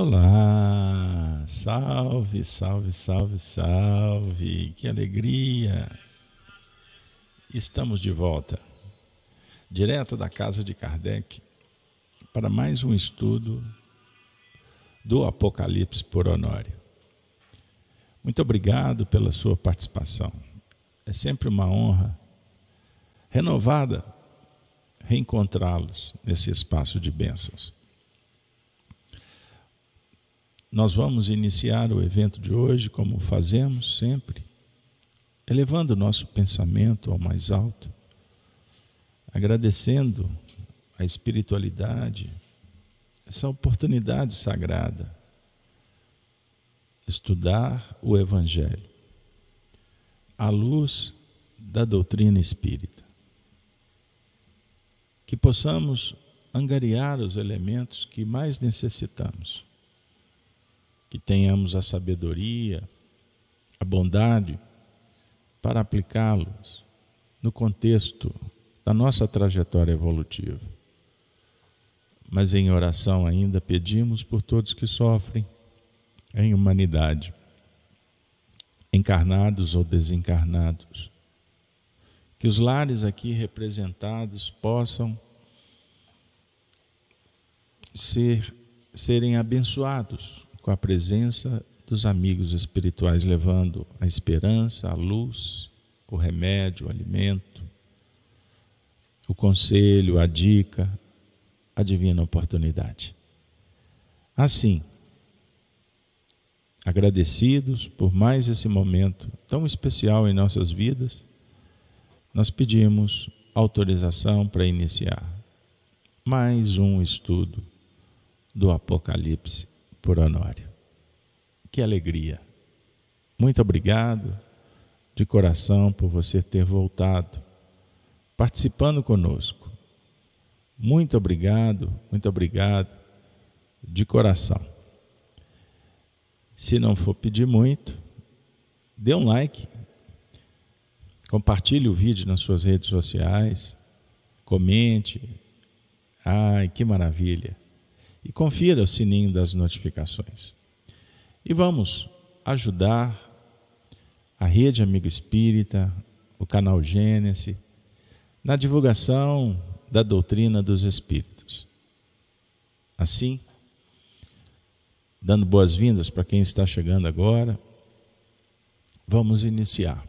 Olá, salve, salve, salve, salve, que alegria! Estamos de volta, direto da casa de Kardec, para mais um estudo do Apocalipse por Honório. Muito obrigado pela sua participação. É sempre uma honra renovada reencontrá-los nesse espaço de bênçãos. Nós vamos iniciar o evento de hoje, como fazemos sempre, elevando o nosso pensamento ao mais alto, agradecendo a espiritualidade, essa oportunidade sagrada, estudar o Evangelho, à luz da doutrina espírita. Que possamos angariar os elementos que mais necessitamos que tenhamos a sabedoria, a bondade para aplicá-los no contexto da nossa trajetória evolutiva. Mas em oração ainda pedimos por todos que sofrem em humanidade, encarnados ou desencarnados. Que os lares aqui representados possam ser serem abençoados com a presença dos amigos espirituais, levando a esperança, a luz, o remédio, o alimento, o conselho, a dica, a divina oportunidade. Assim, agradecidos por mais esse momento tão especial em nossas vidas, nós pedimos autorização para iniciar mais um estudo do Apocalipse por Honório. Que alegria. Muito obrigado de coração por você ter voltado, participando conosco. Muito obrigado, muito obrigado de coração. Se não for pedir muito, dê um like, compartilhe o vídeo nas suas redes sociais, comente. Ai, que maravilha! E confira o sininho das notificações. E vamos ajudar a Rede Amigo Espírita, o canal Gênesis, na divulgação da doutrina dos Espíritos. Assim, dando boas-vindas para quem está chegando agora, vamos iniciar.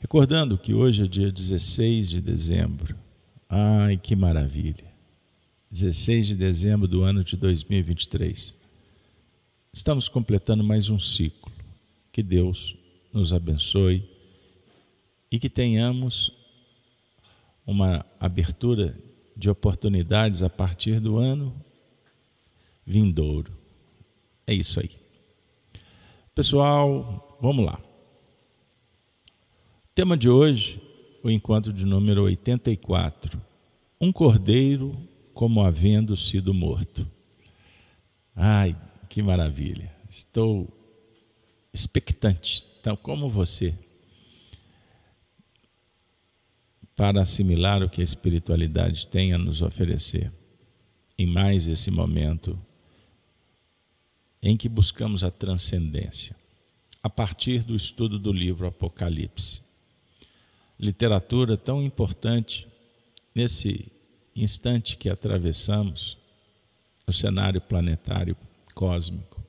Recordando que hoje é dia 16 de dezembro. Ai, que maravilha! 16 de dezembro do ano de 2023. Estamos completando mais um ciclo. Que Deus nos abençoe e que tenhamos uma abertura de oportunidades a partir do ano vindouro. É isso aí. Pessoal, vamos lá. Tema de hoje, o encontro de número 84. Um cordeiro como havendo sido morto. Ai, que maravilha! Estou expectante, tal como você, para assimilar o que a espiritualidade tem a nos oferecer em mais esse momento em que buscamos a transcendência, a partir do estudo do livro Apocalipse. Literatura tão importante nesse instante que atravessamos o cenário planetário cósmico.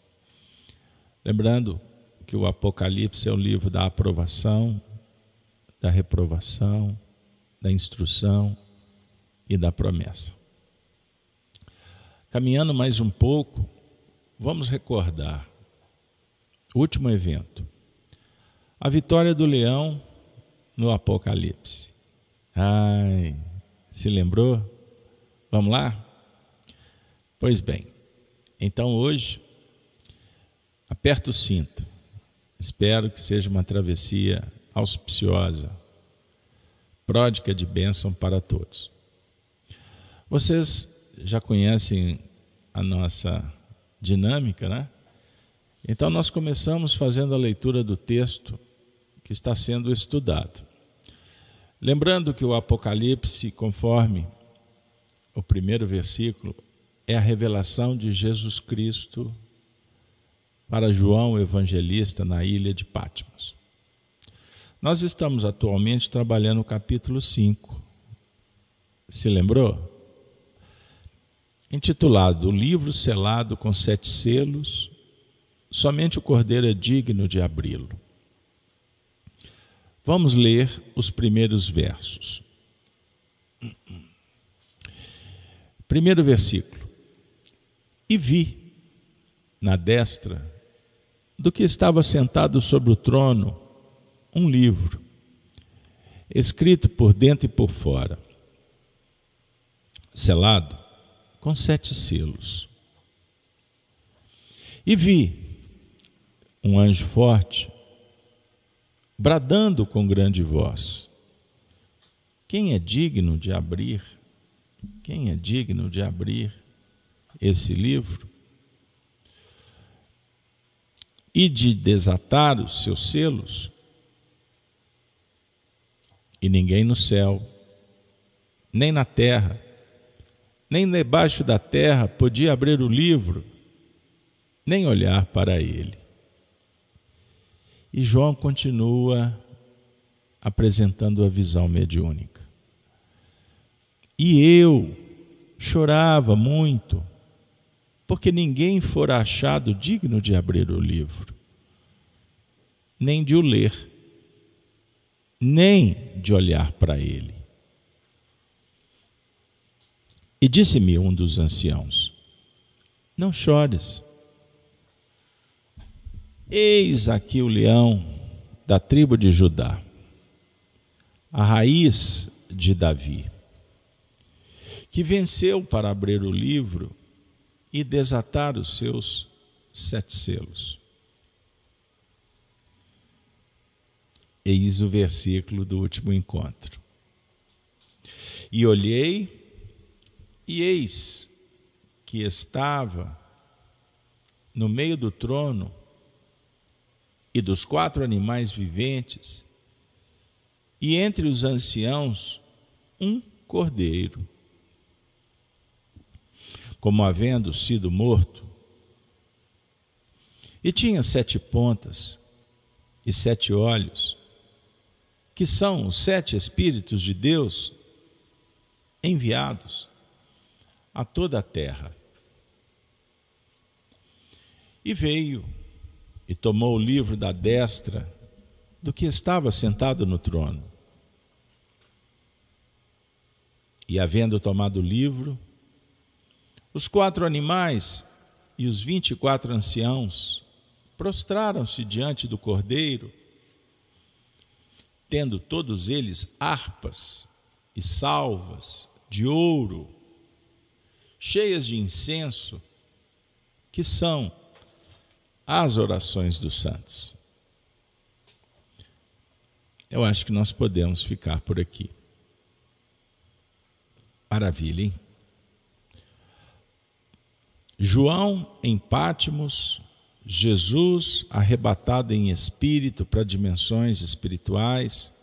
Lembrando que o Apocalipse é o livro da aprovação, da reprovação, da instrução e da promessa. Caminhando mais um pouco, vamos recordar o último evento. A vitória do leão no Apocalipse. Ai, se lembrou? Vamos lá? Pois bem, então hoje, aperta o cinto. Espero que seja uma travessia auspiciosa, pródica de bênção para todos. Vocês já conhecem a nossa dinâmica, né? Então, nós começamos fazendo a leitura do texto que está sendo estudado. Lembrando que o Apocalipse, conforme o primeiro versículo é a revelação de Jesus Cristo para João Evangelista na ilha de Patmos. Nós estamos atualmente trabalhando o capítulo 5. Se lembrou? Intitulado O Livro Selado com Sete Selos, somente o Cordeiro é digno de abri-lo. Vamos ler os primeiros versos. Primeiro versículo. E vi na destra do que estava sentado sobre o trono um livro, escrito por dentro e por fora, selado com sete selos. E vi um anjo forte bradando com grande voz: Quem é digno de abrir? Quem é digno de abrir esse livro? E de desatar os seus selos? E ninguém no céu, nem na terra, nem debaixo da terra podia abrir o livro, nem olhar para ele. E João continua apresentando a visão mediúnica. E eu chorava muito, porque ninguém fora achado digno de abrir o livro, nem de o ler, nem de olhar para ele. E disse-me um dos anciãos: Não chores. Eis aqui o leão da tribo de Judá, a raiz de Davi, que venceu para abrir o livro e desatar os seus sete selos. Eis o versículo do último encontro. E olhei, e eis que estava no meio do trono e dos quatro animais viventes, e entre os anciãos, um cordeiro, como havendo sido morto. E tinha sete pontas e sete olhos, que são os sete Espíritos de Deus enviados a toda a terra. E veio e tomou o livro da destra do que estava sentado no trono. E havendo tomado o livro, os quatro animais e os vinte e quatro anciãos prostraram-se diante do cordeiro, tendo todos eles harpas e salvas de ouro, cheias de incenso, que são as orações dos santos. Eu acho que nós podemos ficar por aqui. Maravilha, hein? João em Pátimos, Jesus arrebatado em espírito para dimensões espirituais.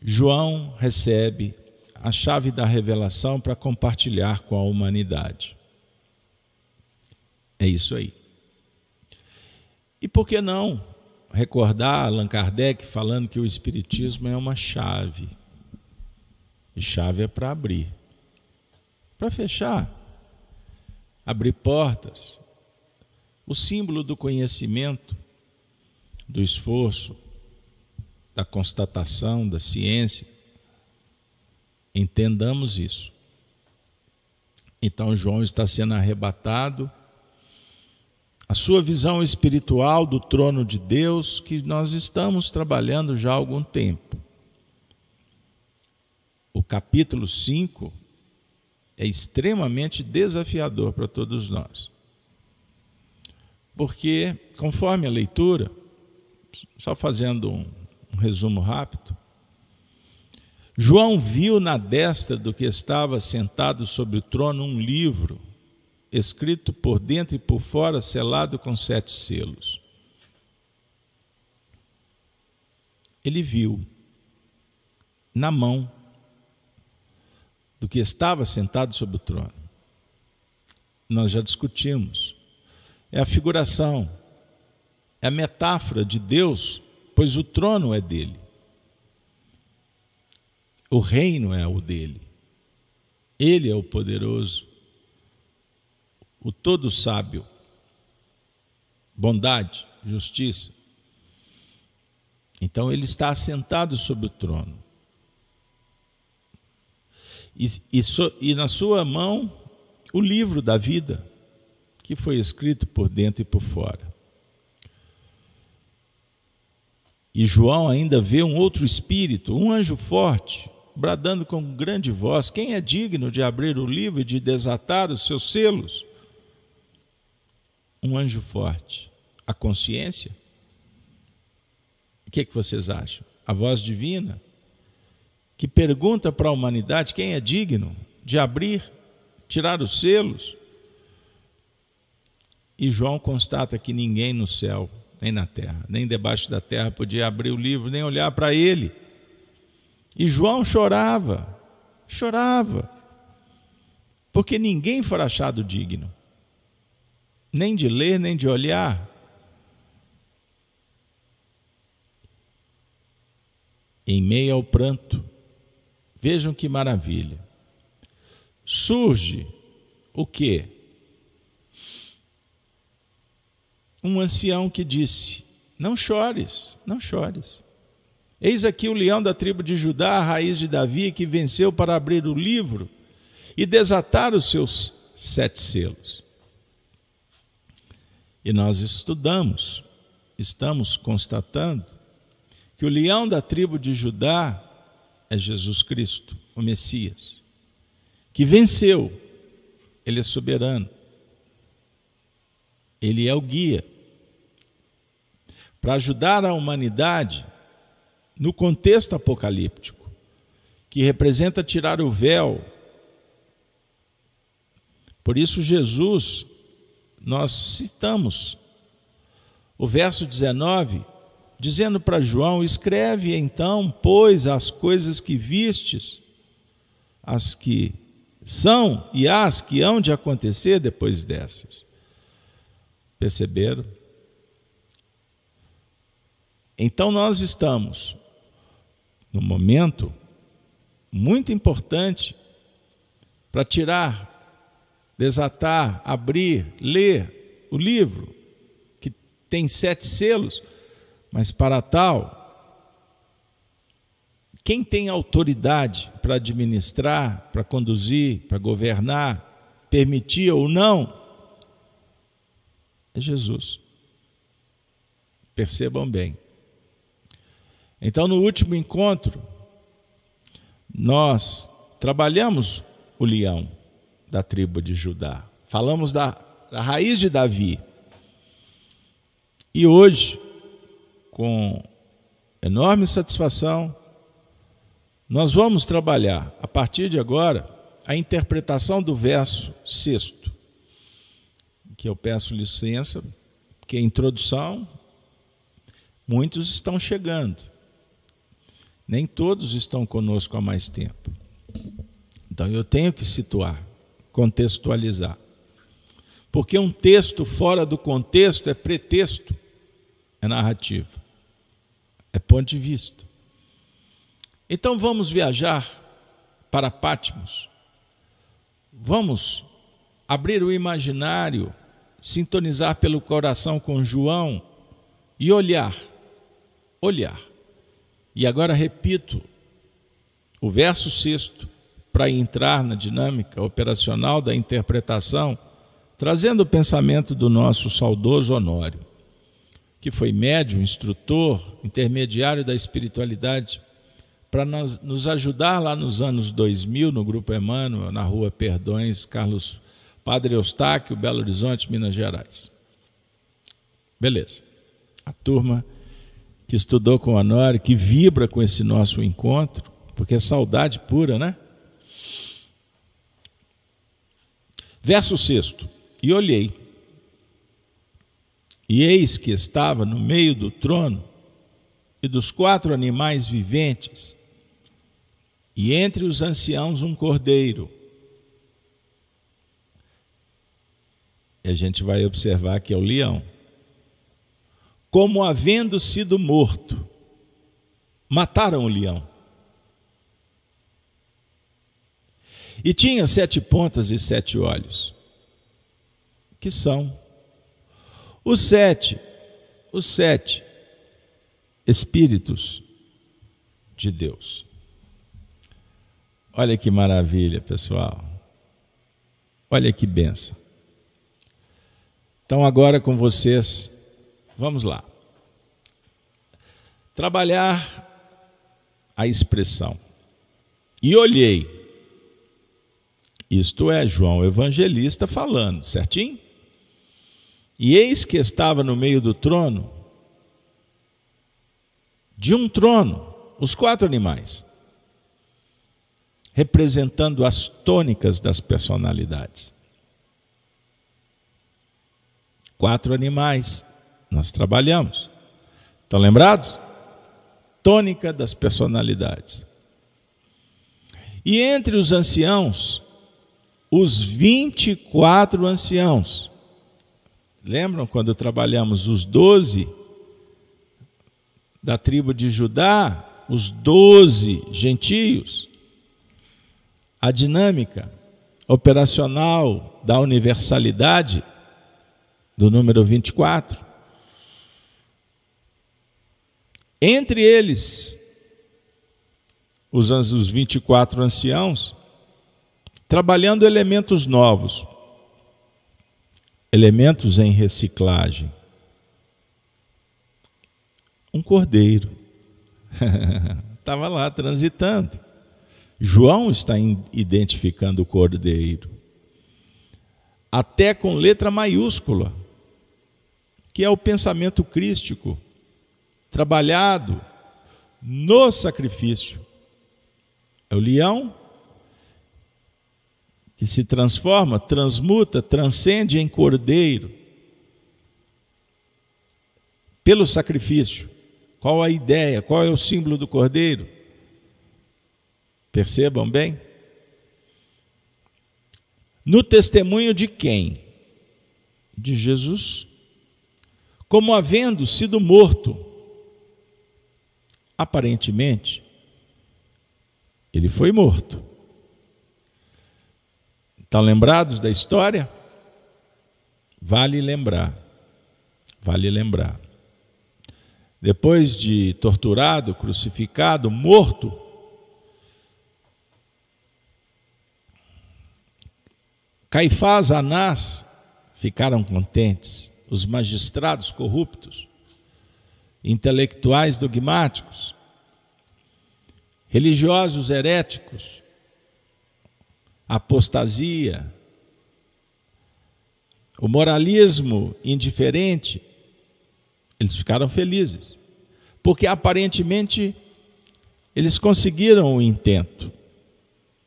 João recebe a chave da revelação para compartilhar com a humanidade. É isso aí. E por que não recordar Allan Kardec falando que o Espiritismo é uma chave? E chave é para abrir. Para fechar, abrir portas. O símbolo do conhecimento, do esforço, da constatação, da ciência. Entendamos isso. Então, João está sendo arrebatado a sua visão espiritual do trono de Deus que nós estamos trabalhando já há algum tempo. O capítulo 5 é extremamente desafiador para todos nós. Porque, conforme a leitura, só fazendo um, um resumo rápido, João viu na destra do que estava sentado sobre o trono um livro escrito por dentro e por fora, selado com sete selos. Ele viu na mão do que estava sentado sobre o trono nós já discutimos. É a figuração, é a metáfora de Deus, pois o trono é dele. O reino é o dele. Ele é o poderoso, o todo sábio. Bondade, justiça. Então ele está assentado sobre o trono. E, e, so, e na sua mão o livro da vida, que foi escrito por dentro e por fora. E João ainda vê um outro espírito, um anjo forte, bradando com grande voz: Quem é digno de abrir o livro e de desatar os seus selos? Um anjo forte. A consciência? O que, é que vocês acham? A voz divina? Que pergunta para a humanidade quem é digno de abrir, tirar os selos? E João constata que ninguém no céu, nem na terra, nem debaixo da terra podia abrir o livro, nem olhar para ele. E João chorava, chorava, porque ninguém foi achado digno, nem de ler, nem de olhar. Em meio ao pranto, vejam que maravilha, surge o que? Um ancião que disse: Não chores, não chores. Eis aqui o leão da tribo de Judá, a raiz de Davi, que venceu para abrir o livro e desatar os seus sete selos. E nós estudamos, estamos constatando que o leão da tribo de Judá é Jesus Cristo, o Messias, que venceu, ele é soberano, ele é o guia. Para ajudar a humanidade no contexto apocalíptico, que representa tirar o véu. Por isso, Jesus, nós citamos o verso 19, dizendo para João: Escreve então, pois, as coisas que vistes, as que são e as que hão de acontecer depois dessas. Perceberam? Então nós estamos no momento muito importante para tirar, desatar, abrir, ler o livro, que tem sete selos, mas para tal, quem tem autoridade para administrar, para conduzir, para governar, permitir ou não, é Jesus. Percebam bem. Então, no último encontro, nós trabalhamos o leão da tribo de Judá, falamos da, da raiz de Davi. E hoje, com enorme satisfação, nós vamos trabalhar, a partir de agora, a interpretação do verso sexto, que eu peço licença, porque a introdução, muitos estão chegando. Nem todos estão conosco há mais tempo. Então eu tenho que situar, contextualizar. Porque um texto fora do contexto é pretexto, é narrativa, é ponto de vista. Então vamos viajar para Patmos. Vamos abrir o imaginário, sintonizar pelo coração com João e olhar, olhar e agora repito o verso sexto para entrar na dinâmica operacional da interpretação, trazendo o pensamento do nosso saudoso Honório, que foi médium, instrutor, intermediário da espiritualidade, para nos ajudar lá nos anos 2000, no Grupo Emmanuel, na rua Perdões, Carlos Padre Eustáquio, Belo Horizonte, Minas Gerais. Beleza. A turma que estudou com o Honório, que vibra com esse nosso encontro, porque é saudade pura, né? Verso 6: E olhei, e eis que estava no meio do trono e dos quatro animais viventes, e entre os anciãos um cordeiro, E a gente vai observar que é o leão. Como havendo sido morto, mataram o leão. E tinha sete pontas e sete olhos, que são os sete, os sete Espíritos de Deus. Olha que maravilha, pessoal. Olha que benção. Então, agora com vocês, vamos lá. Trabalhar a expressão. E olhei. Isto é João Evangelista falando, certinho? E eis que estava no meio do trono, de um trono, os quatro animais, representando as tônicas das personalidades. Quatro animais, nós trabalhamos. Estão lembrados? Tônica das personalidades. E entre os anciãos, os 24 anciãos. Lembram quando trabalhamos os 12 da tribo de Judá, os 12 gentios? A dinâmica operacional da universalidade do número 24. Entre eles, os 24 anciãos, trabalhando elementos novos, elementos em reciclagem. Um cordeiro estava lá transitando. João está identificando o cordeiro, até com letra maiúscula, que é o pensamento crístico, trabalhado no sacrifício. É o leão que se transforma, transmuta, transcende em cordeiro pelo sacrifício. Qual a ideia? Qual é o símbolo do cordeiro? Percebam bem? No testemunho de quem? De Jesus. Como havendo sido morto, aparentemente, ele foi morto Estão lembrados da história? Vale lembrar. Vale lembrar. Depois de torturado, crucificado, morto, Caifás, Anás ficaram contentes, os magistrados corruptos, intelectuais dogmáticos, religiosos heréticos, apostasia, o moralismo indiferente, eles ficaram felizes, porque aparentemente eles conseguiram o intento: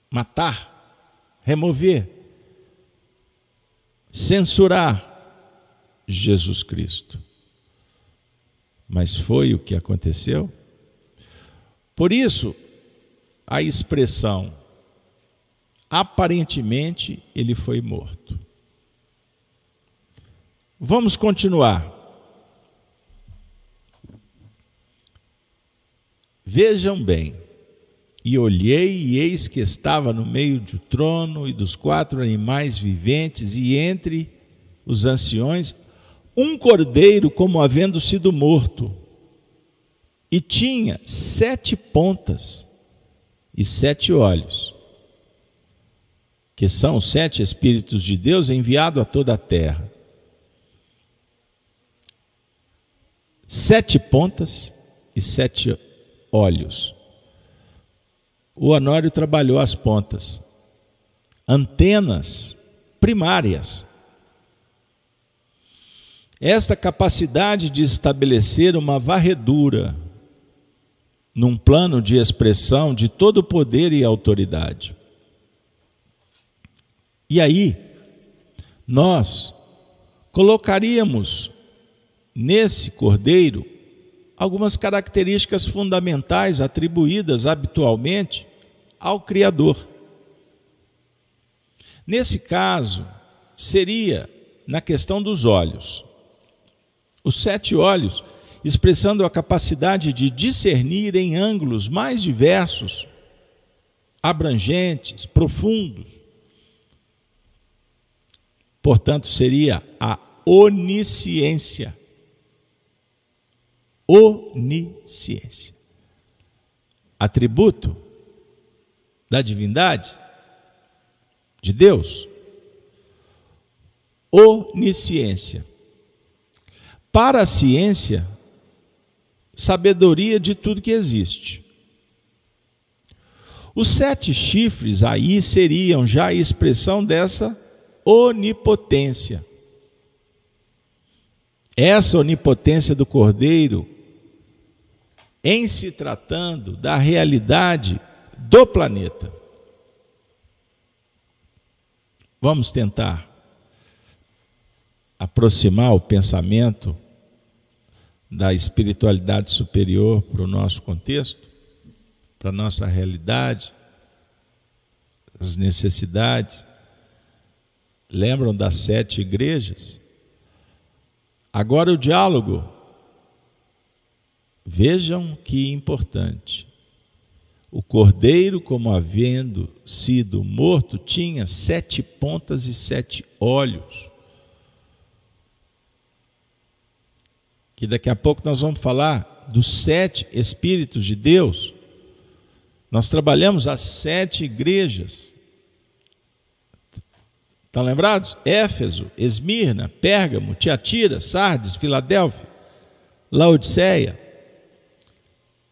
matar, remover, censurar Jesus Cristo. Mas foi o que aconteceu? Por isso, a expressão aparentemente ele foi morto. Vamos continuar. Vejam bem. E olhei, e eis que estava no meio do trono e dos quatro animais viventes, e entre os anciões, um cordeiro como havendo sido morto, e tinha sete pontas e sete olhos que são os sete Espíritos de Deus enviados a toda a terra. Sete pontas e sete olhos. O Honório trabalhou as pontas, antenas primárias. Esta capacidade de estabelecer uma varredura num plano de expressão de todo poder e autoridade. E aí, nós colocaríamos nesse cordeiro algumas características fundamentais atribuídas habitualmente ao Criador. Nesse caso, seria na questão dos olhos. Os sete olhos, expressando a capacidade de discernir em ângulos mais diversos, abrangentes, profundos. Portanto, seria a onisciência. Onisciência. Atributo da divindade de Deus. Onisciência. Para a ciência, sabedoria de tudo que existe. Os sete chifres aí seriam já a expressão dessa onipotência. Essa onipotência do Cordeiro, em se tratando da realidade do planeta. Vamos tentar aproximar o pensamento da espiritualidade superior para o nosso contexto, para a nossa realidade, as necessidades. Lembram das sete igrejas? Agora o diálogo. Vejam que importante. O cordeiro, como havendo sido morto, tinha sete pontas e sete olhos. Que daqui a pouco nós vamos falar dos sete Espíritos de Deus. Nós trabalhamos as sete igrejas. Estão lembrados? Éfeso, Esmirna, Pérgamo, Tiatira, Sardes, Filadélfia, Laodiceia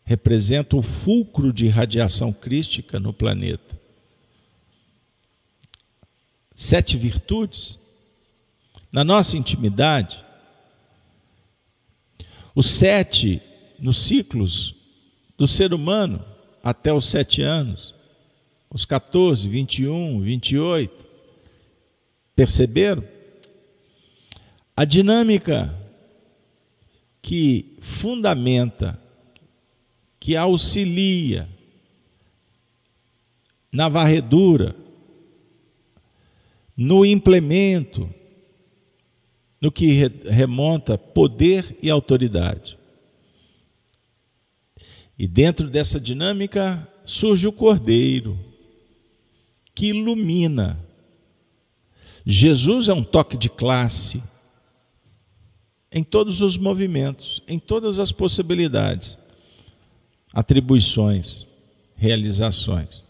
representa o fulcro de radiação crística no planeta. Sete virtudes. Na nossa intimidade, os sete nos ciclos do ser humano até os sete anos, os 14, 21, 28. Perceberam? A dinâmica que fundamenta que auxilia na varredura, no implemento, no que remonta poder e autoridade. E dentro dessa dinâmica surge o Cordeiro, que ilumina. Jesus é um toque de classe em todos os movimentos, em todas as possibilidades atribuições, realizações.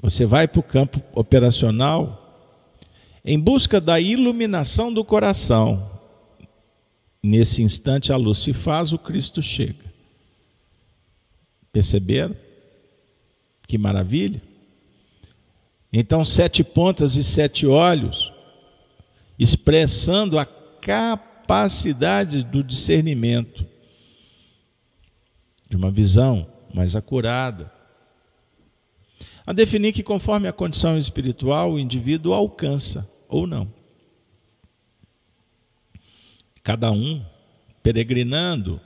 Você vai para o campo operacional em busca da iluminação do coração. Nesse instante a luz se faz, o Cristo chega. Perceberam? Que maravilha! Então, sete pontas e sete olhos, expressando a capacidade do discernimento de uma visão mais acurada. A definir que, conforme a condição espiritual, o indivíduo alcança ou não. Cada um peregrinando,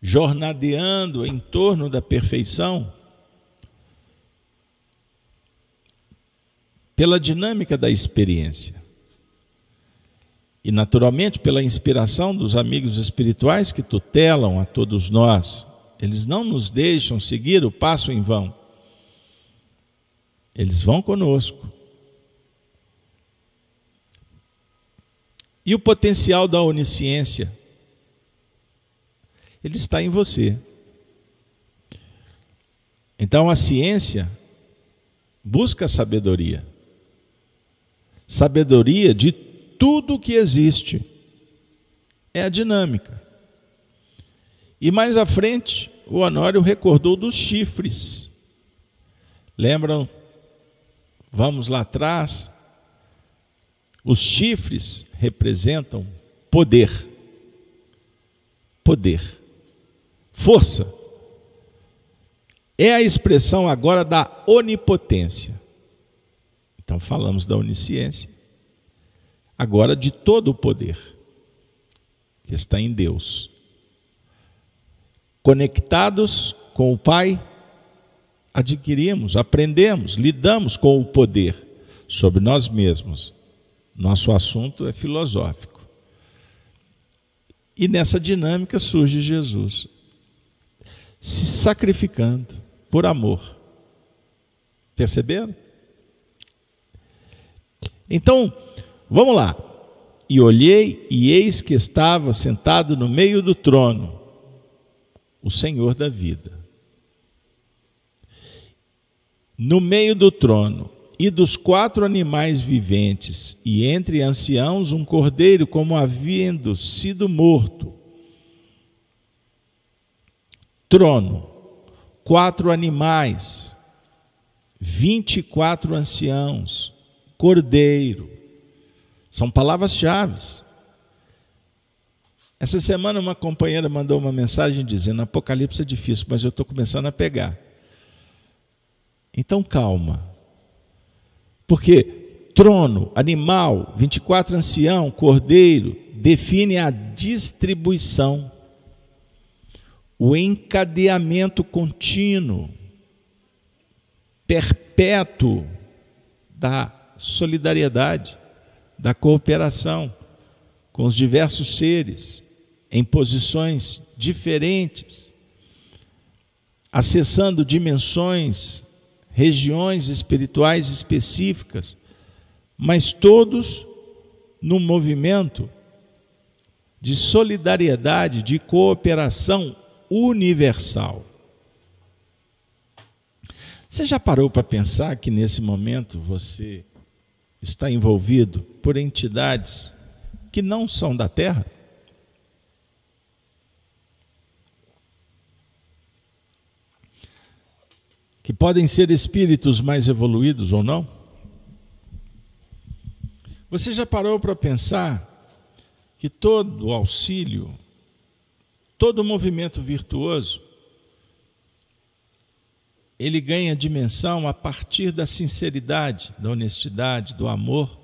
jornadeando em torno da perfeição, pela dinâmica da experiência. E, naturalmente, pela inspiração dos amigos espirituais que tutelam a todos nós, eles não nos deixam seguir o passo em vão. Eles vão conosco. E o potencial da onisciência? Ele está em você. Então a ciência busca sabedoria. Sabedoria de tudo que existe. É a dinâmica. E mais à frente, o Honório recordou dos chifres. Lembram? Vamos lá atrás. Os chifres representam poder. Poder. Força. É a expressão agora da onipotência. Então falamos da onisciência agora de todo o poder que está em Deus. Conectados com o Pai, adquirimos, aprendemos, lidamos com o poder sobre nós mesmos. Nosso assunto é filosófico. E nessa dinâmica surge Jesus, se sacrificando por amor. Perceberam? Então, vamos lá. E olhei, e eis que estava sentado no meio do trono, o Senhor da vida. No meio do trono, e dos quatro animais viventes, e entre anciãos um cordeiro, como havendo sido morto. Trono, quatro animais, vinte e quatro anciãos, cordeiro. São palavras-chave. Essa semana uma companheira mandou uma mensagem dizendo: Apocalipse é difícil, mas eu estou começando a pegar. Então calma. Porque trono, animal, 24 ancião, cordeiro, define a distribuição, o encadeamento contínuo, perpétuo da solidariedade, da cooperação com os diversos seres em posições diferentes, acessando dimensões regiões espirituais específicas, mas todos num movimento de solidariedade, de cooperação universal. Você já parou para pensar que nesse momento você está envolvido por entidades que não são da Terra? que podem ser espíritos mais evoluídos ou não? Você já parou para pensar que todo auxílio, todo movimento virtuoso, ele ganha dimensão a partir da sinceridade, da honestidade, do amor,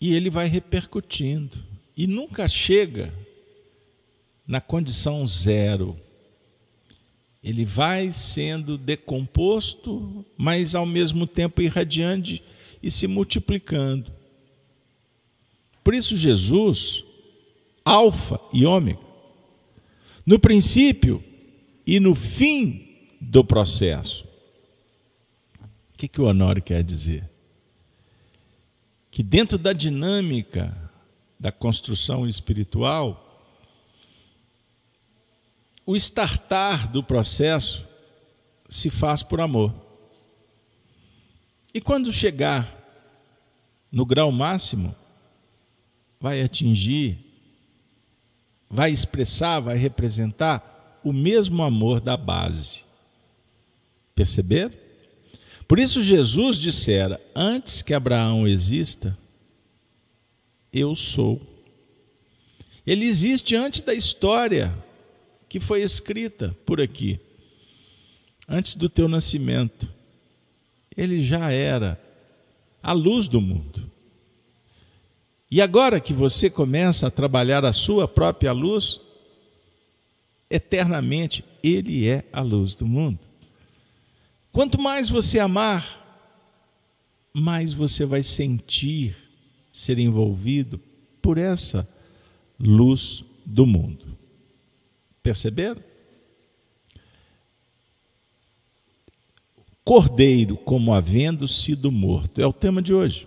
e ele vai repercutindo, e nunca chega na condição zero. Ele vai sendo decomposto, mas ao mesmo tempo irradiante e se multiplicando. Por isso, Jesus, Alfa e Ômega, no princípio e no fim do processo. O que, que o Honório quer dizer? Que dentro da dinâmica da construção espiritual, o startar do processo se faz por amor. E quando chegar no grau máximo, vai atingir, vai expressar, vai representar o mesmo amor da base. Perceberam? Por isso Jesus dissera: Antes que Abraão exista, eu sou. Ele existe antes da história que foi escrita por aqui, antes do teu nascimento. Ele já era a luz do mundo. E agora que você começa a trabalhar a sua própria luz, eternamente, Ele é a luz do mundo. Quanto mais você amar, mais você vai sentir ser envolvido por essa luz do mundo. Perceberam? Cordeiro como havendo sido morto. É o tema de hoje.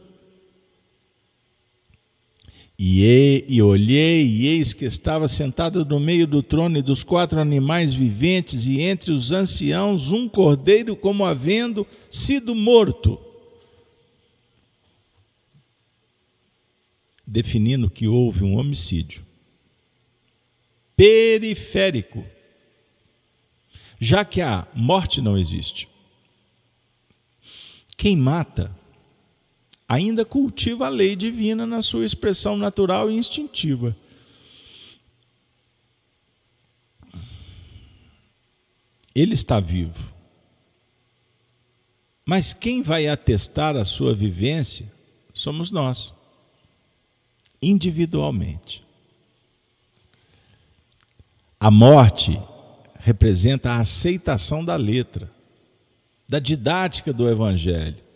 E, e, olhei, e eis que estava sentado no meio do trono e dos quatro animais viventes, e entre os anciãos um cordeiro como havendo sido morto. Definindo que houve um homicídio periférico, já que a morte não existe. Quem mata ainda cultiva a lei divina na sua expressão natural e instintiva. Ele está vivo. Mas quem vai atestar a sua vivência somos nós, individualmente. A morte representa a aceitação da letra, da didática do Evangelho.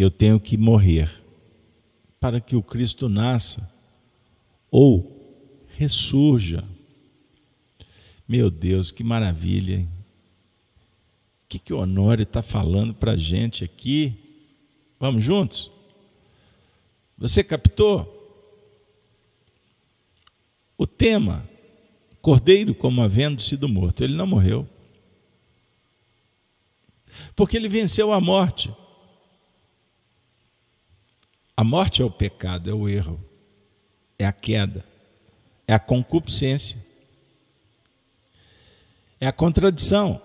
Eu tenho que morrer para que o Cristo nasça ou ressurja. Meu Deus, que maravilha! Hein? O que, que o Honório está falando para a gente aqui? Vamos juntos? Você captou? O tema, Cordeiro como havendo sido morto, ele não morreu. Porque ele venceu a morte. A morte é o pecado, é o erro, é a queda, é a concupiscência, é a contradição.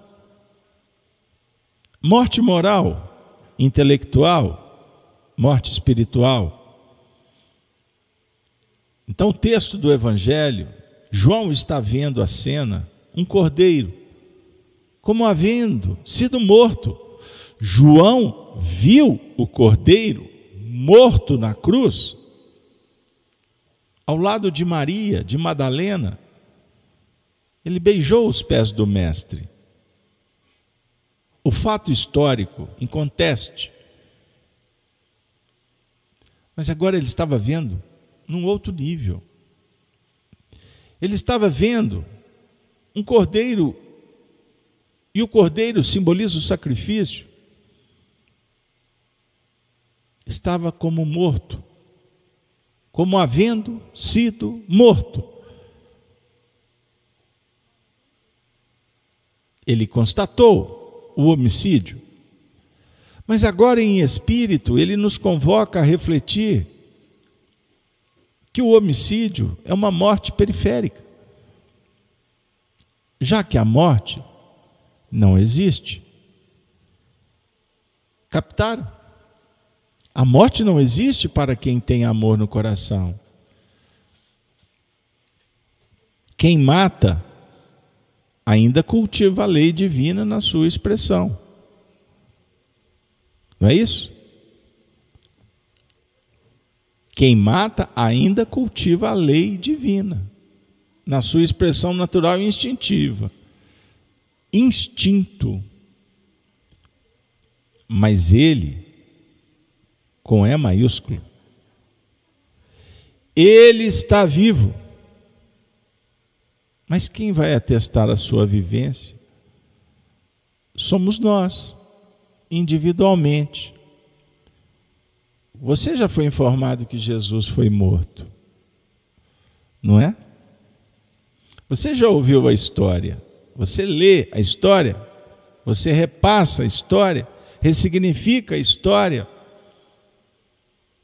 Morte moral, intelectual, morte espiritual. Então, o texto do Evangelho, João está vendo a cena, um cordeiro, como havendo sido morto. João viu o cordeiro morto na cruz, ao lado de Maria, de Madalena, ele beijou os pés do Mestre. O fato histórico inconteste. Mas agora ele estava vendo num outro nível. Ele estava vendo um cordeiro, e o cordeiro simboliza o sacrifício estava como morto, como havendo sido morto. Ele constatou o homicídio, mas agora em espírito ele nos convoca a refletir que o homicídio é uma morte periférica, já que a morte não existe. Captaram? A morte não existe para quem tem amor no coração. Quem mata ainda cultiva a lei divina na sua expressão. Não é isso? Quem mata ainda cultiva a lei divina na sua expressão natural e instintiva. Instinto. Mas ele com E maiúsculo. Ele está vivo. Mas quem vai atestar a sua vivência? Somos nós, individualmente. Você já foi informado que Jesus foi morto, não é? Você já ouviu a história, você lê a história, você repassa a história, ressignifica a história,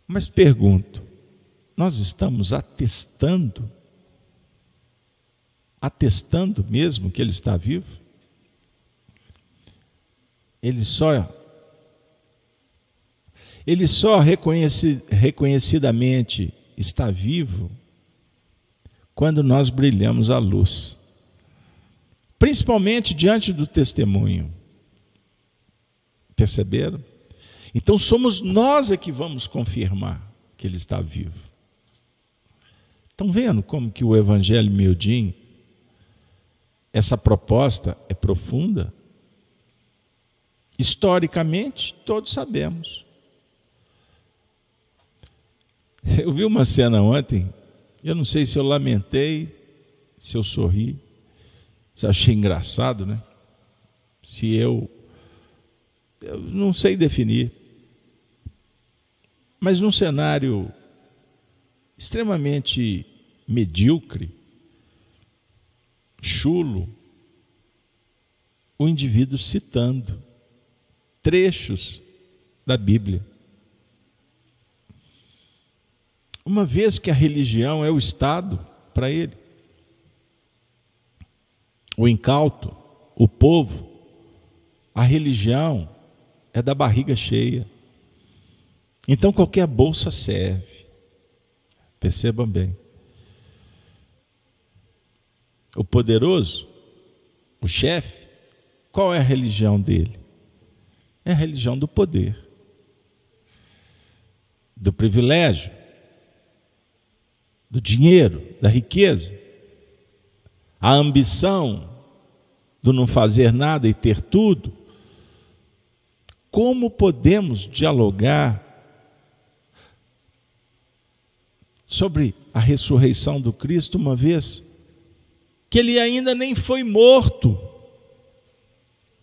mas pergunto: nós estamos atestando, atestando mesmo que ele está vivo? Ele só ele só reconheci, reconhecidamente está vivo quando nós brilhamos a luz, principalmente diante do testemunho. Perceberam? Então somos nós é que vamos confirmar que ele está vivo. Estão vendo como que o Evangelho miudinho, essa proposta é profunda? Historicamente, todos sabemos. Eu vi uma cena ontem, eu não sei se eu lamentei, se eu sorri, se eu achei engraçado, né? Se eu. Eu não sei definir. Mas num cenário extremamente medíocre, chulo, o indivíduo citando trechos da Bíblia. Uma vez que a religião é o Estado para ele, o incauto, o povo, a religião é da barriga cheia. Então qualquer bolsa serve. Percebam bem. O poderoso, o chefe, qual é a religião dele? É a religião do poder, do privilégio, do dinheiro, da riqueza, a ambição do não fazer nada e ter tudo. Como podemos dialogar sobre a ressurreição do Cristo, uma vez que ele ainda nem foi morto,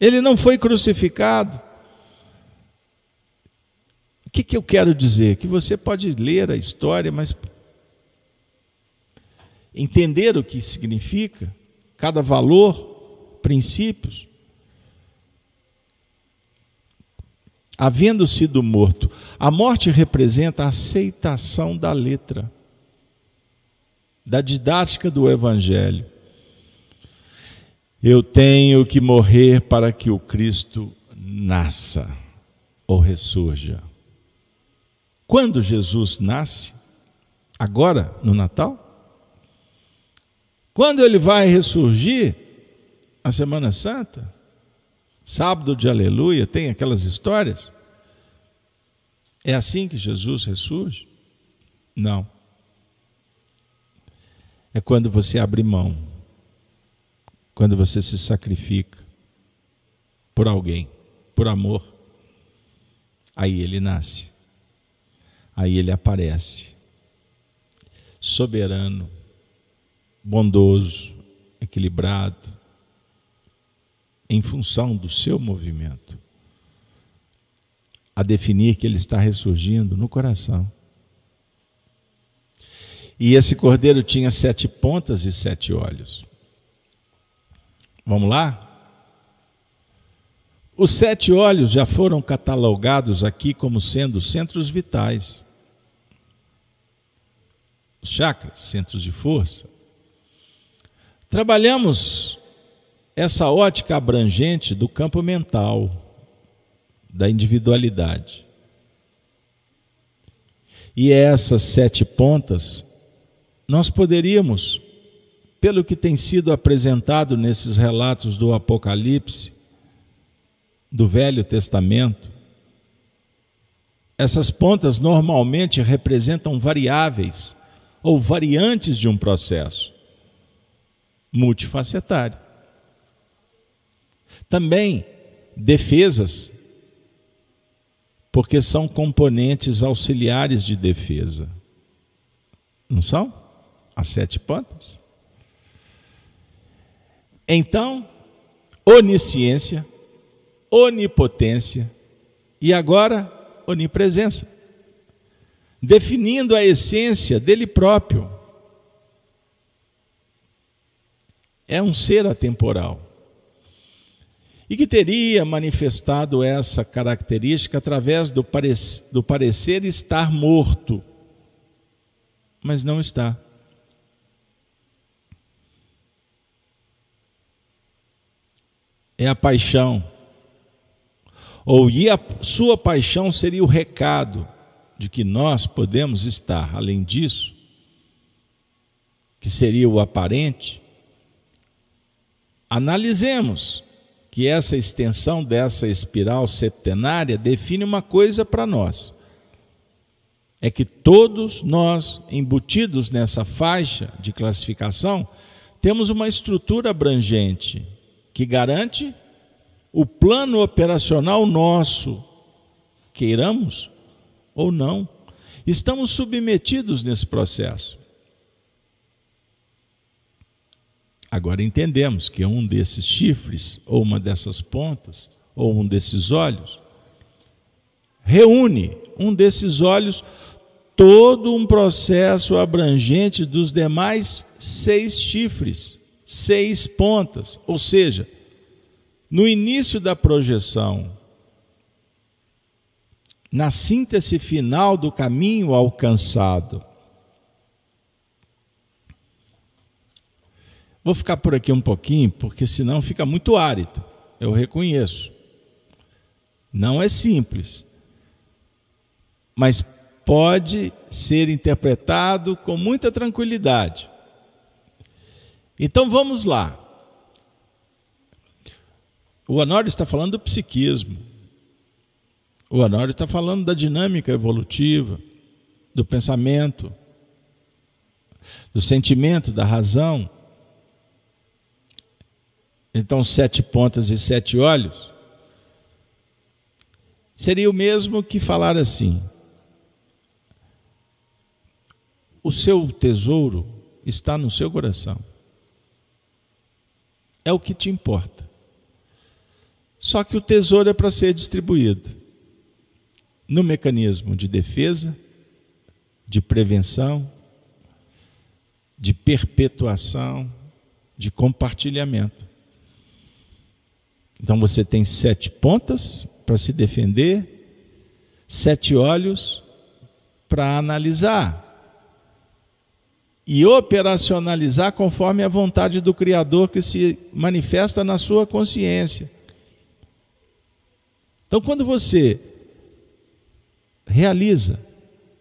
ele não foi crucificado? O que, que eu quero dizer? Que você pode ler a história, mas entender o que significa, cada valor, princípios. Havendo sido morto, a morte representa a aceitação da letra, da didática do Evangelho. Eu tenho que morrer para que o Cristo nasça ou ressurja. Quando Jesus nasce? Agora, no Natal? Quando ele vai ressurgir? A Semana Santa? Sábado de Aleluia? Tem aquelas histórias? É assim que Jesus ressurge? Não. É quando você abre mão, quando você se sacrifica por alguém, por amor. Aí ele nasce. Aí ele aparece, soberano, bondoso, equilibrado, em função do seu movimento, a definir que ele está ressurgindo no coração. E esse cordeiro tinha sete pontas e sete olhos. Vamos lá? Os sete olhos já foram catalogados aqui como sendo centros vitais os chakras, centros de força. Trabalhamos essa ótica abrangente do campo mental, da individualidade. E essas sete pontas, nós poderíamos, pelo que tem sido apresentado nesses relatos do Apocalipse, do Velho Testamento, essas pontas normalmente representam variáveis ou variantes de um processo multifacetário. Também defesas, porque são componentes auxiliares de defesa. Não são? As sete pontas? Então, onisciência, onipotência e agora onipresença definindo a essência dele próprio. É um ser atemporal. E que teria manifestado essa característica através do, parecer, do parecer estar morto, mas não está. É a paixão. Ou e a sua paixão seria o recado de que nós podemos estar, além disso, que seria o aparente, analisemos que essa extensão dessa espiral septenária define uma coisa para nós. É que todos nós, embutidos nessa faixa de classificação, temos uma estrutura abrangente que garante o plano operacional nosso, queiramos ou não. Estamos submetidos nesse processo. Agora entendemos que um desses chifres, ou uma dessas pontas, ou um desses olhos, reúne um desses olhos todo um processo abrangente dos demais seis chifres, seis pontas, ou seja, no início da projeção na síntese final do caminho alcançado. Vou ficar por aqui um pouquinho, porque senão fica muito árido, eu reconheço. Não é simples, mas pode ser interpretado com muita tranquilidade. Então vamos lá. O Honório está falando do psiquismo. O Honório está falando da dinâmica evolutiva, do pensamento, do sentimento, da razão. Então, sete pontas e sete olhos Seria o mesmo que falar assim: o seu tesouro está no seu coração. É o que te importa. Só que o tesouro é para ser distribuído no mecanismo de defesa, de prevenção, de perpetuação, de compartilhamento. Então você tem sete pontas para se defender, sete olhos para analisar e operacionalizar conforme a vontade do Criador que se manifesta na sua consciência. Então, quando você realiza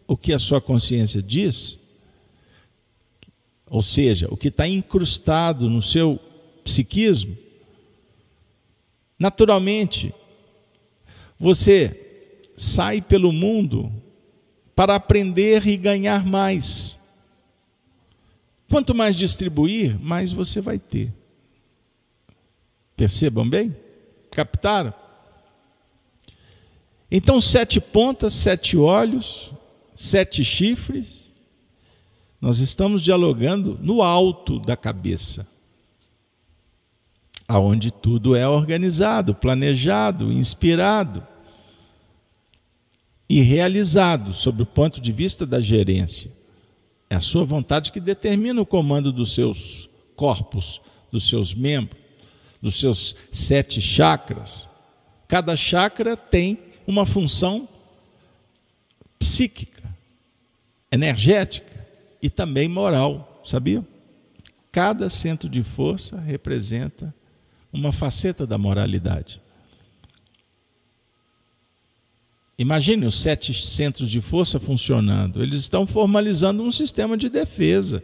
o que a sua consciência diz, ou seja, o que está incrustado no seu psiquismo, naturalmente, você sai pelo mundo para aprender e ganhar mais. Quanto mais distribuir, mais você vai ter. Percebam bem? Captaram? Então, sete pontas, sete olhos, sete chifres. Nós estamos dialogando no alto da cabeça, aonde tudo é organizado, planejado, inspirado e realizado sob o ponto de vista da gerência. É a sua vontade que determina o comando dos seus corpos, dos seus membros, dos seus sete chakras. Cada chakra tem uma função psíquica, energética e também moral, sabia? Cada centro de força representa uma faceta da moralidade. Imagine os sete centros de força funcionando. Eles estão formalizando um sistema de defesa.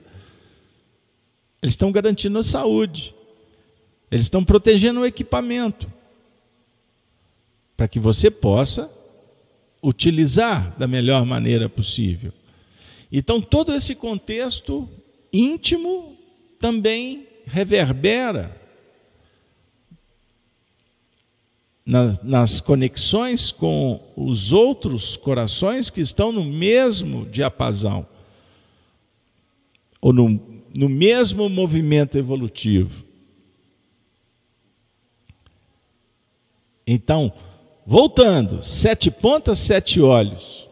Eles estão garantindo a saúde. Eles estão protegendo o equipamento para que você possa utilizar da melhor maneira possível. Então, todo esse contexto íntimo também reverbera nas, conexões com os outros corações que estão no mesmo diapasão, ou no, no mesmo movimento evolutivo. Então, Voltando, sete pontas, sete olhos,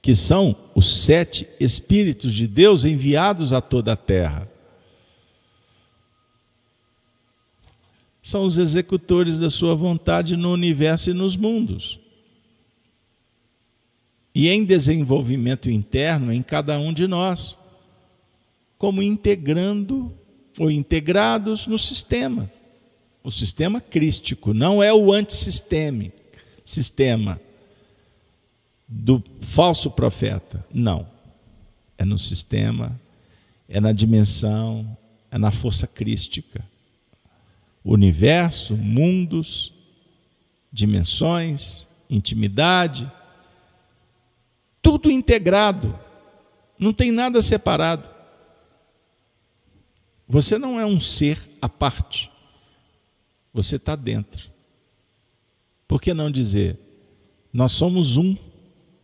que são os sete Espíritos de Deus enviados a toda a terra. São os executores da sua vontade no universo e nos mundos. E em desenvolvimento interno em cada um de nós, como integrando ou integrados no sistema o sistema crístico, não é o antissistema sistema do falso profeta. Não. É no sistema, é na dimensão, é na força crística. Universo, mundos, dimensões, intimidade, tudo integrado. Não tem nada separado. Você não é um ser à parte. Você está dentro. Por que não dizer? Nós somos um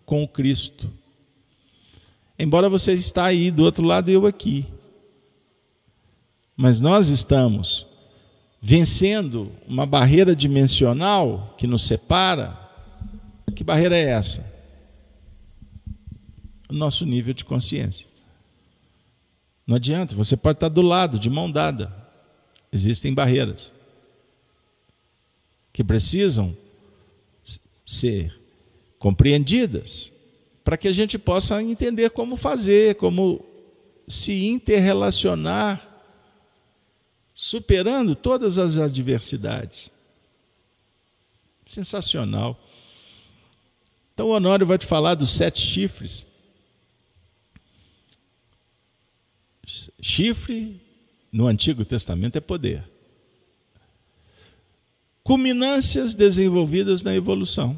com o Cristo. Embora você está aí do outro lado e eu aqui. Mas nós estamos vencendo uma barreira dimensional que nos separa. Que barreira é essa? O nosso nível de consciência. Não adianta, você pode estar do lado, de mão dada. Existem barreiras que precisam ser compreendidas para que a gente possa entender como fazer, como se interrelacionar, superando todas as adversidades. Sensacional. Então, o Honório vai te falar dos sete chifres. Chifre no Antigo Testamento é poder culminâncias desenvolvidas na evolução.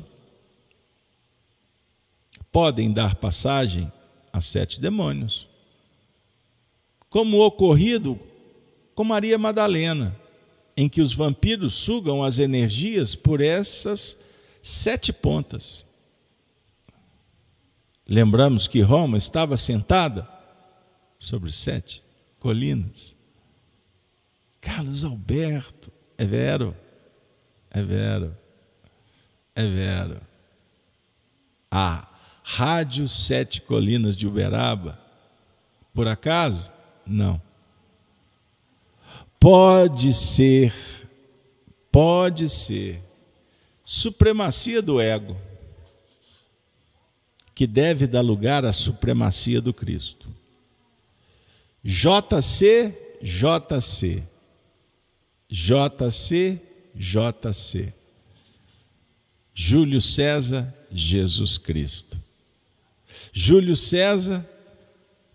Podem dar passagem a sete demônios, como ocorrido com Maria Madalena, em que os vampiros sugam as energias por essas sete pontas. Lembramos que Roma estava sentada sobre sete colinas. Carlos Alberto, é vero, é vero, é vero. A Rádio Sete Colinas de Uberaba, por acaso? Não. Pode ser, pode ser, supremacia do ego que deve dar lugar à supremacia do Cristo. JC, JC. JC, JC. Júlio César, Jesus Cristo. Júlio César,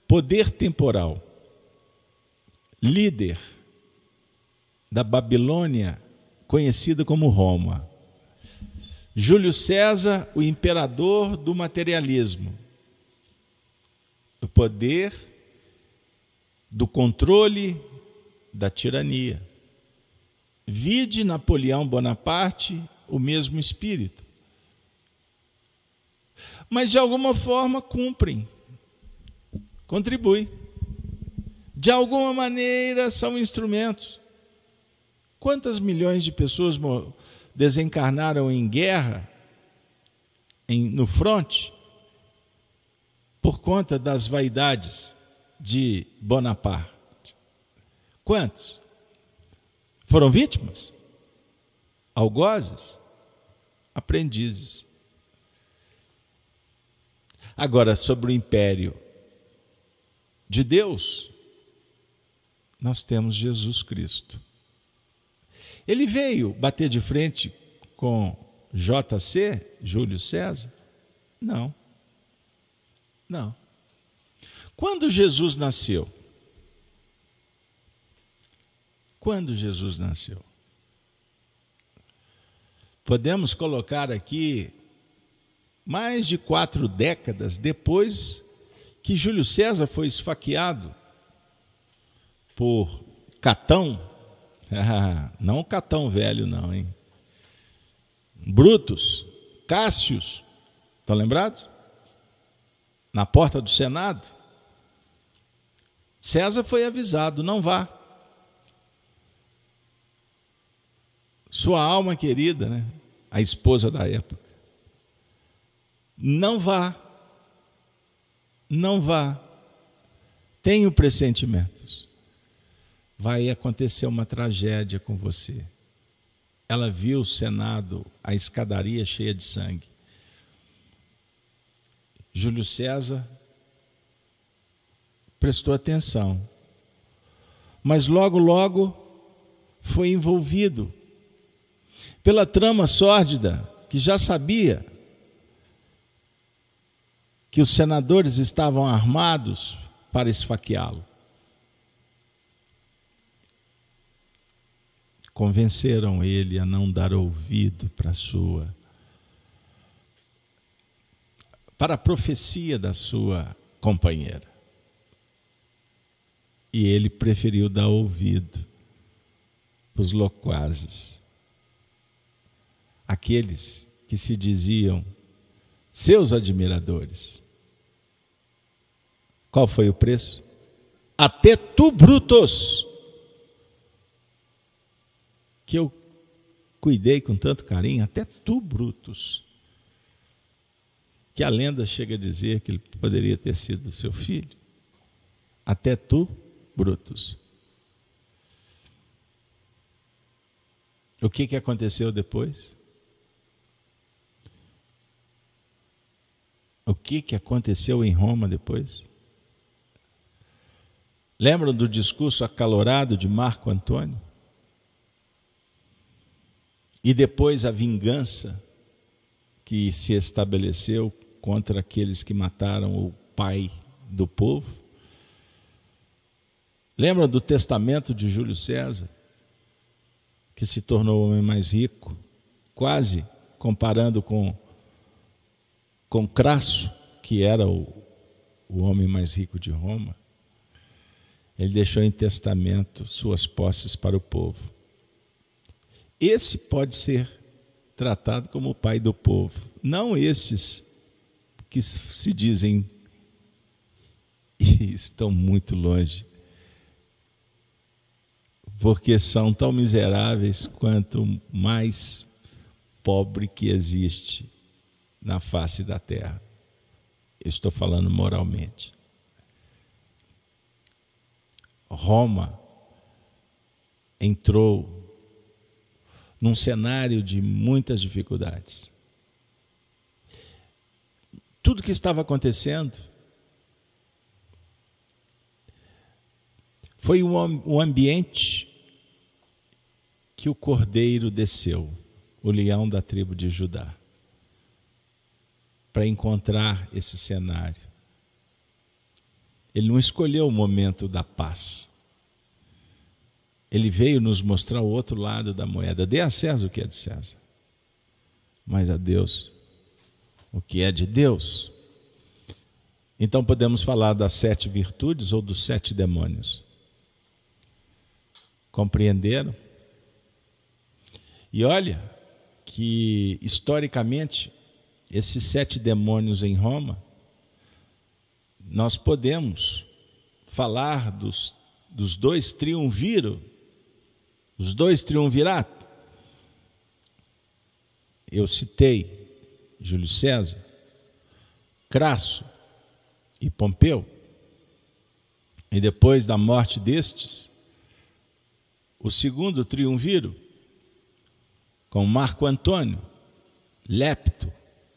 poder temporal, líder da Babilônia, conhecida como Roma. Júlio César, o imperador do materialismo, o poder do controle da tirania. Vide Napoleão Bonaparte, o mesmo espírito. Mas de alguma forma cumprem, contribuem. De alguma maneira são instrumentos. Quantas milhões de pessoas desencarnaram em guerra, em, no fronte, por conta das vaidades de Bonaparte. Quantos? Foram vítimas? Algozes? Aprendizes. Agora, sobre o império de Deus, nós temos Jesus Cristo. Ele veio bater de frente com JC, Júlio César? Não. Não. Quando Jesus nasceu? Quando Jesus nasceu? Podemos colocar aqui mais de quatro décadas depois que Júlio César foi esfaqueado por Catão, não o Catão velho, não, hein? Brutus, Cássius, estão lembrados? Na porta do Senado. César foi avisado: não vá. Sua alma querida, né? a esposa da época. Não vá. Não vá. Tenho pressentimentos vai acontecer uma tragédia com você. Ela viu o Senado, a escadaria cheia de sangue. Júlio César prestou atenção, mas logo, logo foi envolvido pela trama sórdida que já sabia que os senadores estavam armados para esfaqueá-lo. Convenceram ele a não dar ouvido para sua para a profecia da sua companheira. E ele preferiu dar ouvido para os loquazes, aqueles que se diziam seus admiradores. Qual foi o preço? Até tu, Brutus, que eu cuidei com tanto carinho, até tu, Brutus, que a lenda chega a dizer que ele poderia ter sido seu filho, até tu, Brutus. O que, que aconteceu depois? O que, que aconteceu em Roma depois? Lembram do discurso acalorado de Marco Antônio? E depois a vingança que se estabeleceu contra aqueles que mataram o pai do povo. Lembra do testamento de Júlio César, que se tornou o homem mais rico, quase comparando com, com Crasso, que era o, o homem mais rico de Roma. Ele deixou em testamento suas posses para o povo. Esse pode ser tratado como o pai do povo. Não esses que se dizem e estão muito longe, porque são tão miseráveis quanto mais pobre que existe na face da terra. Eu estou falando moralmente. Roma entrou num cenário de muitas dificuldades. Tudo que estava acontecendo foi o ambiente que o cordeiro desceu, o leão da tribo de Judá, para encontrar esse cenário. Ele não escolheu o momento da paz. Ele veio nos mostrar o outro lado da moeda. Dê a César o que é de César, mas a Deus o que é de Deus. Então podemos falar das sete virtudes ou dos sete demônios. Compreenderam? E olha que, historicamente, esses sete demônios em Roma, nós podemos falar dos, dos dois triunviros, os dois triunviratos. Eu citei Júlio César, Crasso e Pompeu. E depois da morte destes, o segundo triunviro, com Marco Antônio, Lepto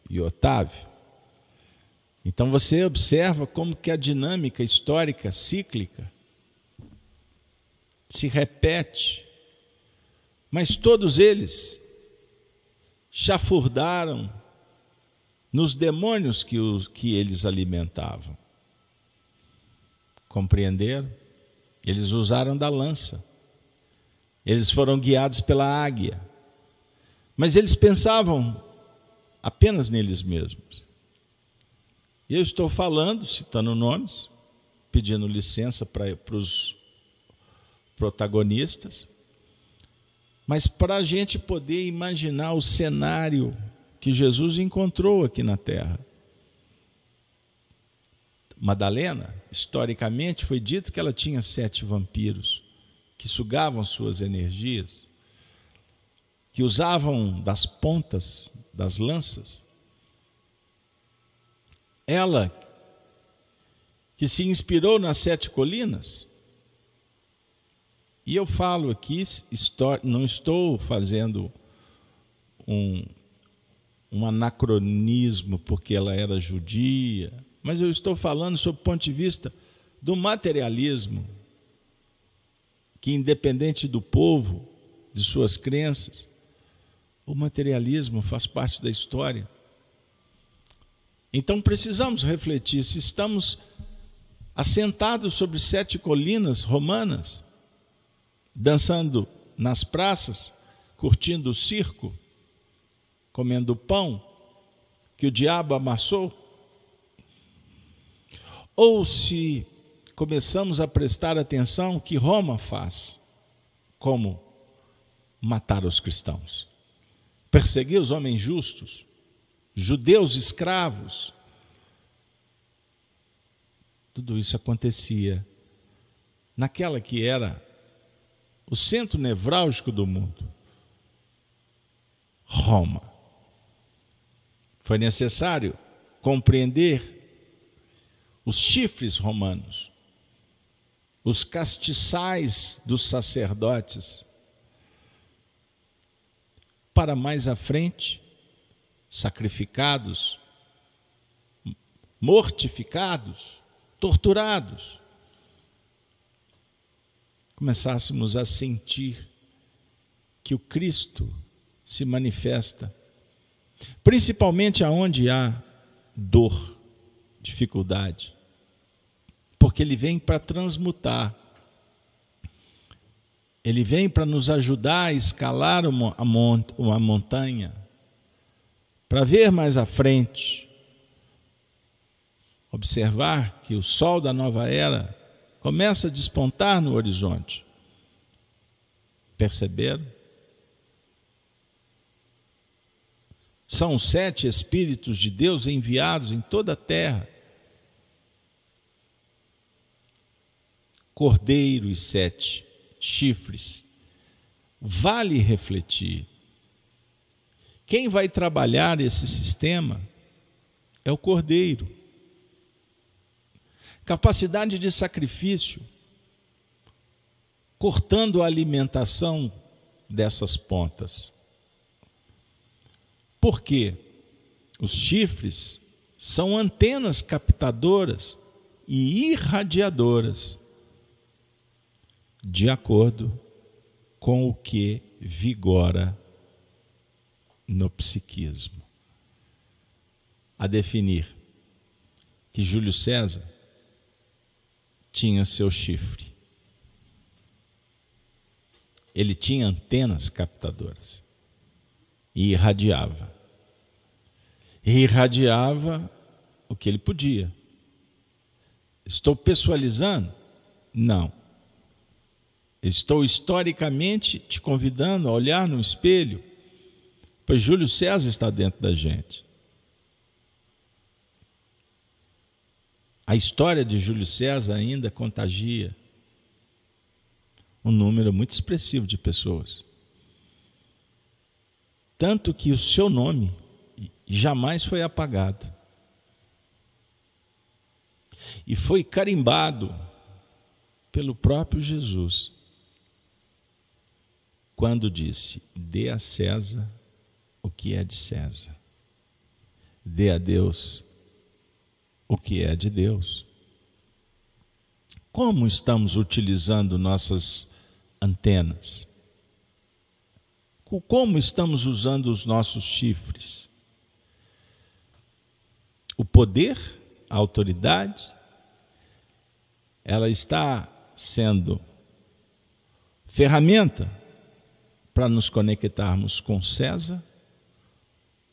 e Otávio. Então você observa como que a dinâmica histórica cíclica se repete, mas todos eles chafurdaram nos demônios que, os, que eles alimentavam. Compreenderam? Eles usaram da lança. Eles foram guiados pela águia. Mas eles pensavam apenas neles mesmos. E eu estou falando, citando nomes, pedindo licença para, para os protagonistas, mas para a gente poder imaginar o cenário que Jesus encontrou aqui na terra. Madalena, historicamente, foi dito que ela tinha sete vampiros que sugavam suas energias, que usavam das pontas das lanças. Ela, que se inspirou nas sete colinas, e eu falo aqui, não estou fazendo um, um anacronismo porque ela era judia, mas eu estou falando sob o ponto de vista do materialismo que, independente do povo, de suas crenças, o materialismo faz parte da história. Então precisamos refletir se estamos assentados sobre sete colinas romanas, dançando nas praças, curtindo o circo, comendo pão que o diabo amassou, ou se começamos a prestar atenção que Roma faz. Como matar os cristãos, perseguir os homens justos, judeus escravos. Tudo isso acontecia naquela que era o centro nevrálgico do mundo, Roma. Foi necessário compreender os chifres romanos os castiçais dos sacerdotes. Para mais à frente, sacrificados, mortificados, torturados, começássemos a sentir que o Cristo se manifesta, principalmente aonde há dor, dificuldade porque ele vem para transmutar. Ele vem para nos ajudar a escalar uma montanha, para ver mais à frente, observar que o sol da nova era começa a despontar no horizonte. Perceberam? São sete Espíritos de Deus enviados em toda a terra. Cordeiro e sete chifres. Vale refletir. Quem vai trabalhar esse sistema é o cordeiro. Capacidade de sacrifício, cortando a alimentação dessas pontas. Por quê? Os chifres são antenas captadoras e irradiadoras, de acordo com o que vigora no psiquismo. A definir que Júlio César tinha seu chifre. Ele tinha antenas captadoras e irradiava. E irradiava o que ele podia. Estou pessoalizando? Não. Estou historicamente te convidando a olhar no espelho, pois Júlio César está dentro da gente. A história de Júlio César ainda contagia um número muito expressivo de pessoas. Tanto que o seu nome jamais foi apagado. E foi carimbado pelo próprio Jesus, quando disse: Dê a César o que é de César, dê a Deus o que é de Deus. Como estamos utilizando nossas antenas? como estamos usando os nossos chifres. O poder, a autoridade, ela está sendo ferramenta para nos conectarmos com César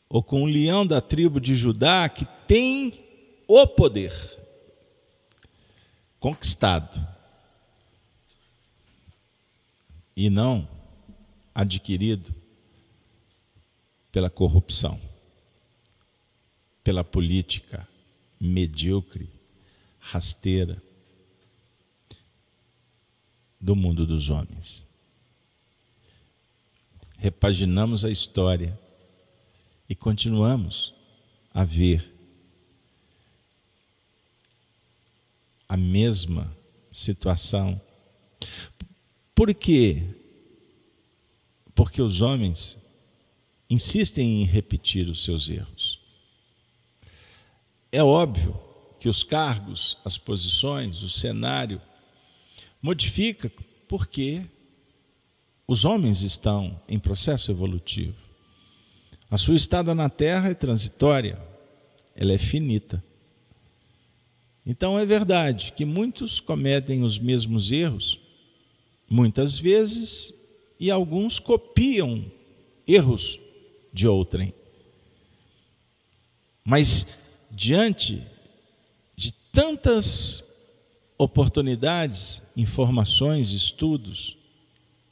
ou com o leão da tribo de Judá que tem o poder conquistado e não adquirido pela corrupção, pela política medíocre, rasteira do mundo dos homens. Repaginamos a história e continuamos a ver a mesma situação. Por quê? porque os homens insistem em repetir os seus erros. É óbvio que os cargos, as posições, o cenário modifica porque os homens estão em processo evolutivo. A sua estada na Terra é transitória, ela é finita. Então é verdade que muitos cometem os mesmos erros, muitas vezes e alguns copiam erros de outrem. Mas diante de tantas oportunidades, informações, estudos,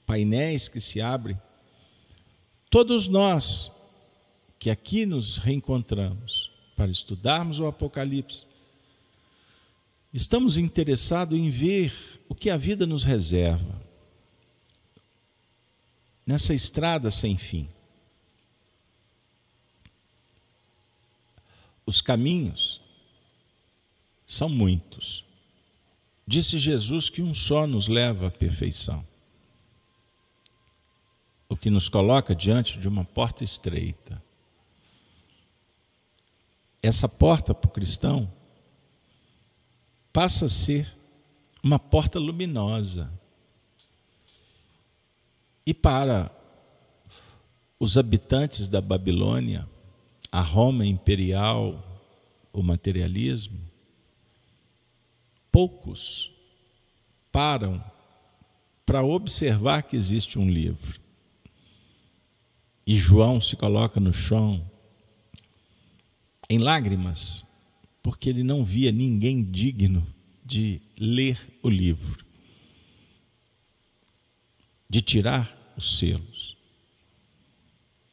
painéis que se abrem, todos nós que aqui nos reencontramos para estudarmos o Apocalipse, estamos interessados em ver o que a vida nos reserva nessa estrada sem fim. Os caminhos são muitos. Disse Jesus que um só nos leva à perfeição. O que nos coloca diante de uma porta estreita. Essa porta para o cristão passa a ser uma porta luminosa e para os habitantes da Babilônia, a Roma imperial, o materialismo, poucos param para observar que existe um livro. E João se coloca no chão, em lágrimas, porque ele não via ninguém digno de ler o livro de tirar os selos.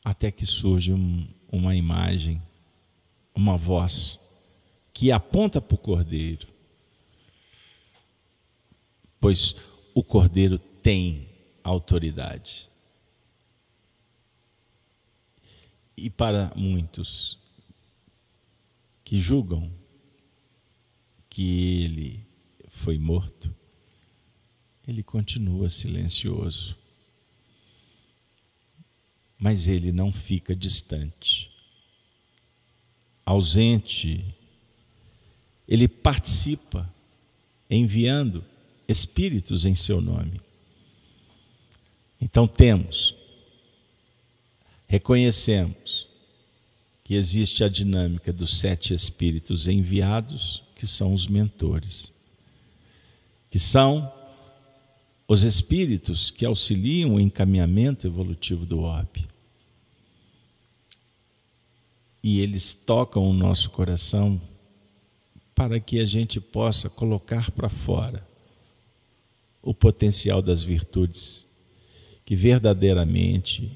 até que surge um, uma imagem, uma voz que aponta para o cordeiro. Pois o cordeiro tem autoridade. E para muitos que julgam que ele foi morto, ele continua silencioso. Mas ele não fica distante, ausente. Ele participa, enviando espíritos em seu nome. Então temos, reconhecemos que existe a dinâmica dos sete espíritos enviados, que são os mentores, que são os espíritos que auxiliam o encaminhamento evolutivo do orbe. E eles tocam o nosso coração para que a gente possa colocar para fora o potencial das virtudes que verdadeiramente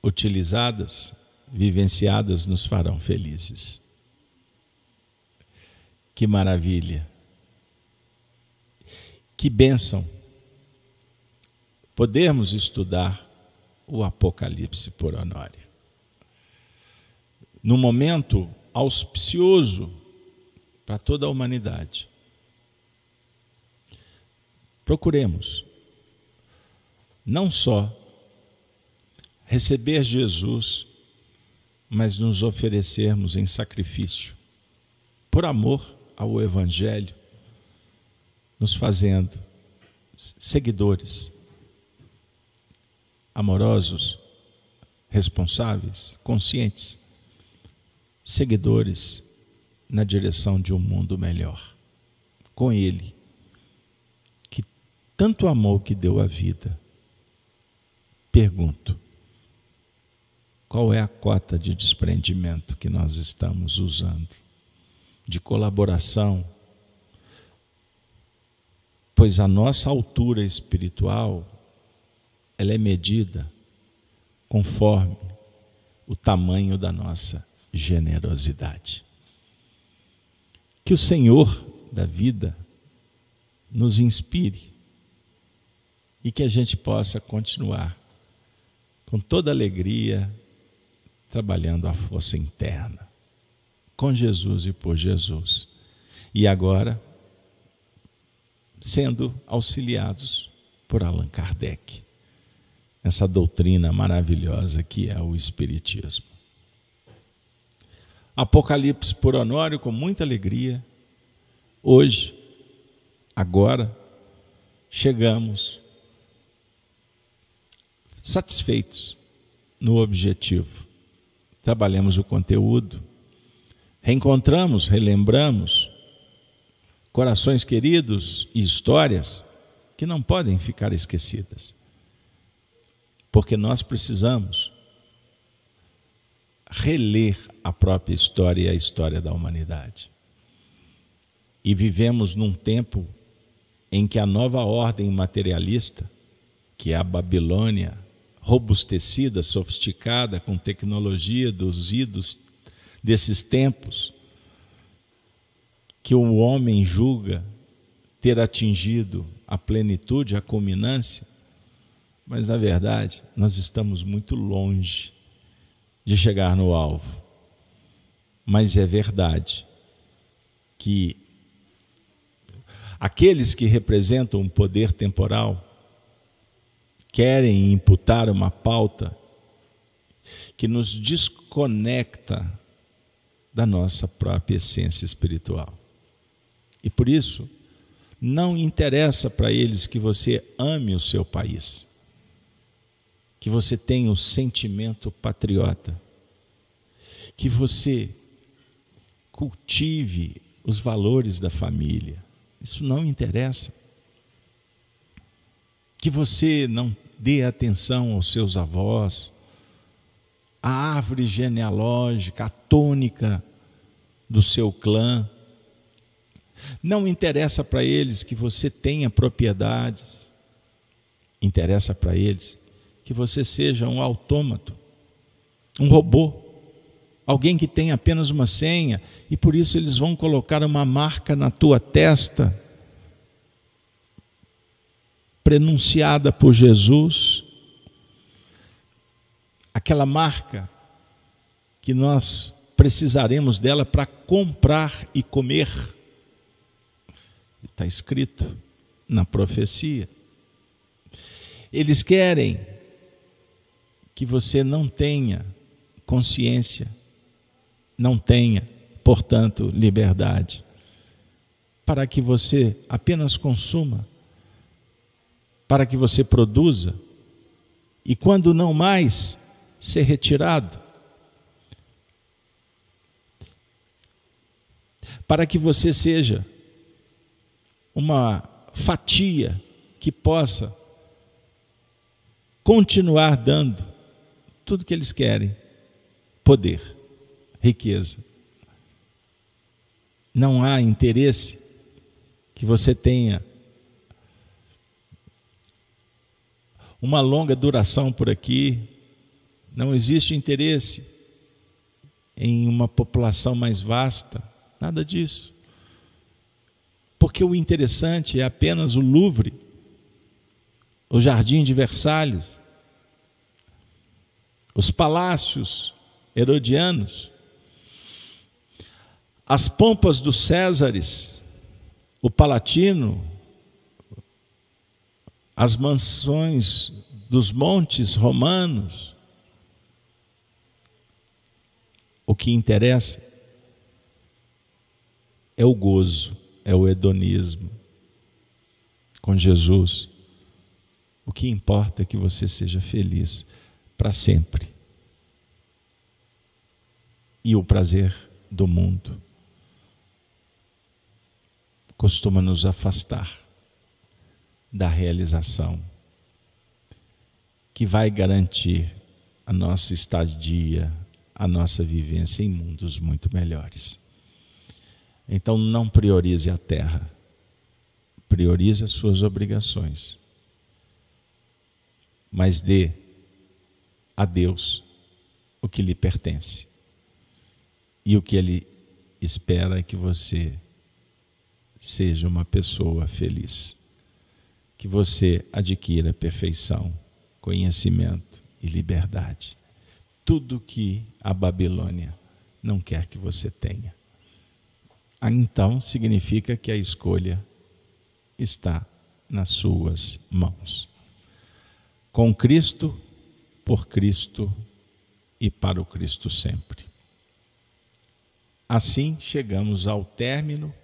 utilizadas, vivenciadas, nos farão felizes. Que maravilha! Que bênção podermos estudar o Apocalipse por Honório. No momento auspicioso para toda a humanidade. Procuremos não só receber Jesus, mas nos oferecermos em sacrifício, por amor ao Evangelho, nos fazendo seguidores, amorosos, responsáveis, conscientes, seguidores na direção de um mundo melhor. Com Ele, que tanto amou que deu a vida. Pergunto: qual é a cota de desprendimento que nós estamos usando? De colaboração, pois a nossa altura espiritual ela é medida conforme o tamanho da nossa generosidade. Que o Senhor da vida nos inspire e que a gente possa continuar com toda alegria trabalhando a força interna com Jesus e por Jesus. E agora sendo auxiliados por Allan Kardec. Essa doutrina maravilhosa que é o Espiritismo. Apocalipse por Honório, com muita alegria, hoje, agora, chegamos satisfeitos no objetivo. Trabalhamos o conteúdo, reencontramos, relembramos corações queridos e histórias que não podem ficar esquecidas. Porque nós precisamos reler a própria história e a história da humanidade. E vivemos num tempo em que a nova ordem materialista, que é a Babilônia, robustecida, sofisticada, com tecnologia dos idos desses tempos, que o homem julga ter atingido a plenitude, a culminância, mas na verdade nós estamos muito longe de chegar no alvo. Mas é verdade que aqueles que representam um poder temporal querem imputar uma pauta que nos desconecta da nossa própria essência espiritual. E por isso, não interessa para eles que você ame o seu país, que você tenha o sentimento patriota, que você cultive os valores da família. Isso não interessa. Que você não dê atenção aos seus avós, à árvore genealógica, à tônica do seu clã, não interessa para eles que você tenha propriedades, interessa para eles que você seja um autômato, um robô, alguém que tem apenas uma senha e por isso eles vão colocar uma marca na tua testa, prenunciada por Jesus, aquela marca que nós precisaremos dela para comprar e comer. Está escrito na profecia. Eles querem que você não tenha consciência, não tenha, portanto, liberdade, para que você apenas consuma, para que você produza e quando não mais ser retirado, para que você seja uma fatia que possa continuar dando tudo que eles querem: poder, riqueza. Não há interesse que você tenha uma longa duração por aqui, não existe interesse em uma população mais vasta, nada disso. Porque o interessante é apenas o Louvre, o Jardim de Versalhes, os palácios herodianos, as pompas dos Césares, o Palatino, as mansões dos montes romanos, O que interessa é o gozo, é o hedonismo. Com Jesus, o que importa é que você seja feliz para sempre. E o prazer do mundo costuma nos afastar da realização que vai garantir a nossa estadia a nossa vivência em mundos muito melhores. Então não priorize a terra, priorize as suas obrigações, mas dê a Deus o que lhe pertence. E o que Ele espera é que você seja uma pessoa feliz, que você adquira perfeição, conhecimento e liberdade tudo que a Babilônia não quer que você tenha. Ah, então significa que a escolha está nas suas mãos. Com Cristo, por Cristo e para o Cristo sempre. Assim chegamos ao término,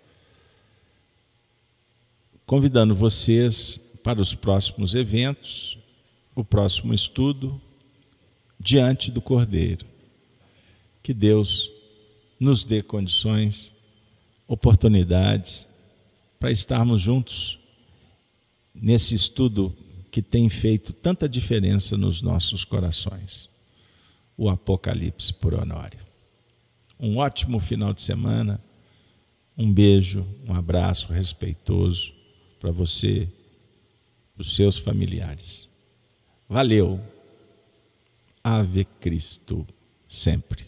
convidando vocês para os próximos eventos, o próximo estudo diante do Cordeiro. Que Deus nos dê condições, oportunidades para estarmos juntos nesse estudo que tem feito tanta diferença nos nossos corações. O Apocalipse por Honório. Um ótimo final de semana. Um beijo, um abraço respeitoso para você, os seus familiares. Valeu! Ave Cristo sempre.